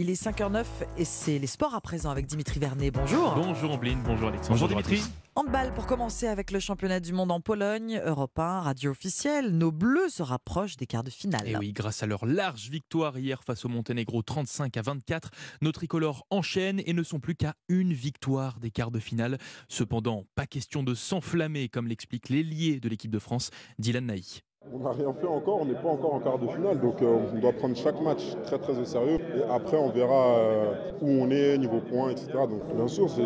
Il est 5h09 et c'est les sports à présent avec Dimitri Vernet. Bonjour. Bonjour Ambline, bonjour Alexandre. Bonjour Dimitri. Handball pour commencer avec le championnat du monde en Pologne. Europe 1, radio officielle. Nos Bleus se rapprochent des quarts de finale. Et oui, grâce à leur large victoire hier face au Monténégro 35 à 24, nos tricolores enchaînent et ne sont plus qu'à une victoire des quarts de finale. Cependant, pas question de s'enflammer comme l'explique l'ailier de l'équipe de France, Dylan Naï. On n'a rien fait encore, on n'est pas encore en quart de finale, donc euh, on doit prendre chaque match très très au sérieux. Et après, on verra euh, où on est, niveau points, etc. Donc bien sûr, c'est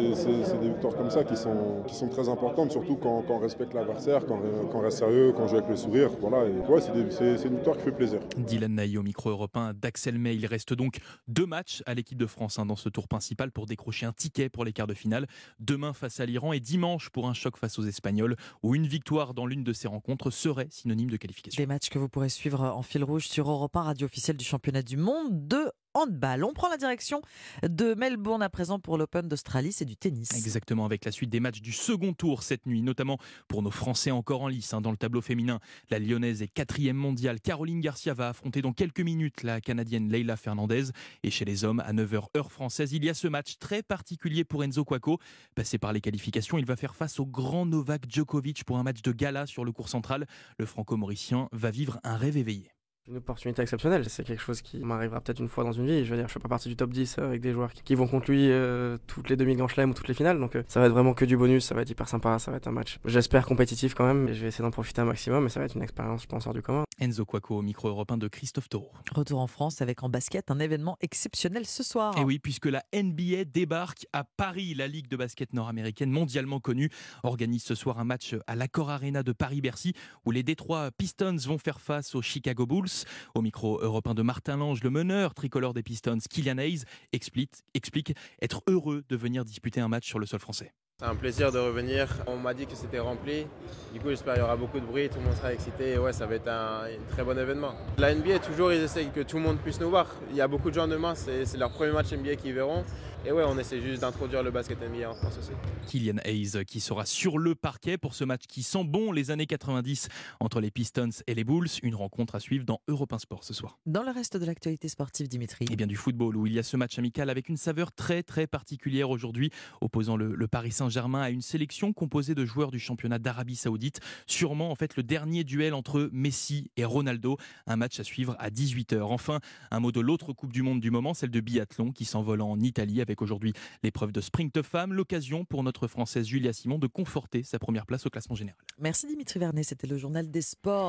des victoires comme ça qui sont, qui sont très importantes, surtout quand, on respecte l'adversaire, quand, on reste sérieux, quand on joue avec le sourire. Voilà, et ouais, c'est une victoire qui fait plaisir. Dylan Naï au micro européen d'Axel May. Il reste donc deux matchs à l'équipe de France hein, dans ce tour principal pour décrocher un ticket pour les quarts de finale. Demain face à l'Iran et dimanche pour un choc face aux Espagnols, où une victoire dans l'une de ces rencontres serait synonyme de des matchs que vous pourrez suivre en fil rouge sur Europe 1, radio officielle du championnat du monde de On prend la direction de Melbourne à présent pour l'Open d'Australie, c'est du tennis. Exactement, avec la suite des matchs du second tour cette nuit, notamment pour nos Français encore en lice hein, dans le tableau féminin. La Lyonnaise est quatrième mondiale. Caroline Garcia va affronter dans quelques minutes la Canadienne Leila Fernandez. Et chez les hommes, à 9h heure française, il y a ce match très particulier pour Enzo Quaco. Passé par les qualifications, il va faire face au grand Novak Djokovic pour un match de gala sur le cours central. Le franco-mauricien va vivre un rêve éveillé une opportunité exceptionnelle. C'est quelque chose qui m'arrivera peut-être une fois dans une vie. Je veux dire, je fais pas partie du top 10 avec des joueurs qui vont contre lui euh, toutes les demi-grand chelem ou toutes les finales. Donc euh, ça va être vraiment que du bonus, ça va être hyper sympa, ça va être un match, j'espère, compétitif quand même. Et je vais essayer d'en profiter un maximum, mais ça va être une expérience, je pense, hors du commun. Enzo Quaco au micro européen de Christophe Taureau. Retour en France avec en basket un événement exceptionnel ce soir. Et oui, puisque la NBA débarque à Paris, la ligue de basket nord-américaine mondialement connue organise ce soir un match à l'Accor Arena de Paris-Bercy où les Détroits Pistons vont faire face aux Chicago Bulls. Au micro européen de Martin Lange, le meneur tricolore des Pistons, Kylian Hayes, explique, explique être heureux de venir disputer un match sur le sol français. C'est un plaisir de revenir. On m'a dit que c'était rempli. Du coup, j'espère qu'il y aura beaucoup de bruit, tout le monde sera excité. Et ouais, ça va être un, très bon événement. La NBA, toujours, ils essayent que tout le monde puisse nous voir. Il y a beaucoup de gens demain, c'est leur premier match NBA qu'ils verront. Et ouais, on essaie juste d'introduire le basket NBA en France aussi. Kylian Hayes qui sera sur le parquet pour ce match qui sent bon les années 90 entre les Pistons et les Bulls. Une rencontre à suivre dans Europe 1 Sport ce soir. Dans le reste de l'actualité sportive, Dimitri. Et eh bien du football où il y a ce match amical avec une saveur très très particulière aujourd'hui, opposant le, le Paris Saint-Germain à une sélection composée de joueurs du championnat d'Arabie Saoudite. Sûrement en fait le dernier duel entre Messi et Ronaldo. Un match à suivre à 18h. Enfin, un mot de l'autre Coupe du Monde du moment, celle de biathlon qui s'envole en Italie avec aujourd'hui l'épreuve de sprint femme, l'occasion pour notre Française Julia Simon de conforter sa première place au classement général. Merci Dimitri Vernet, c'était le journal des sports.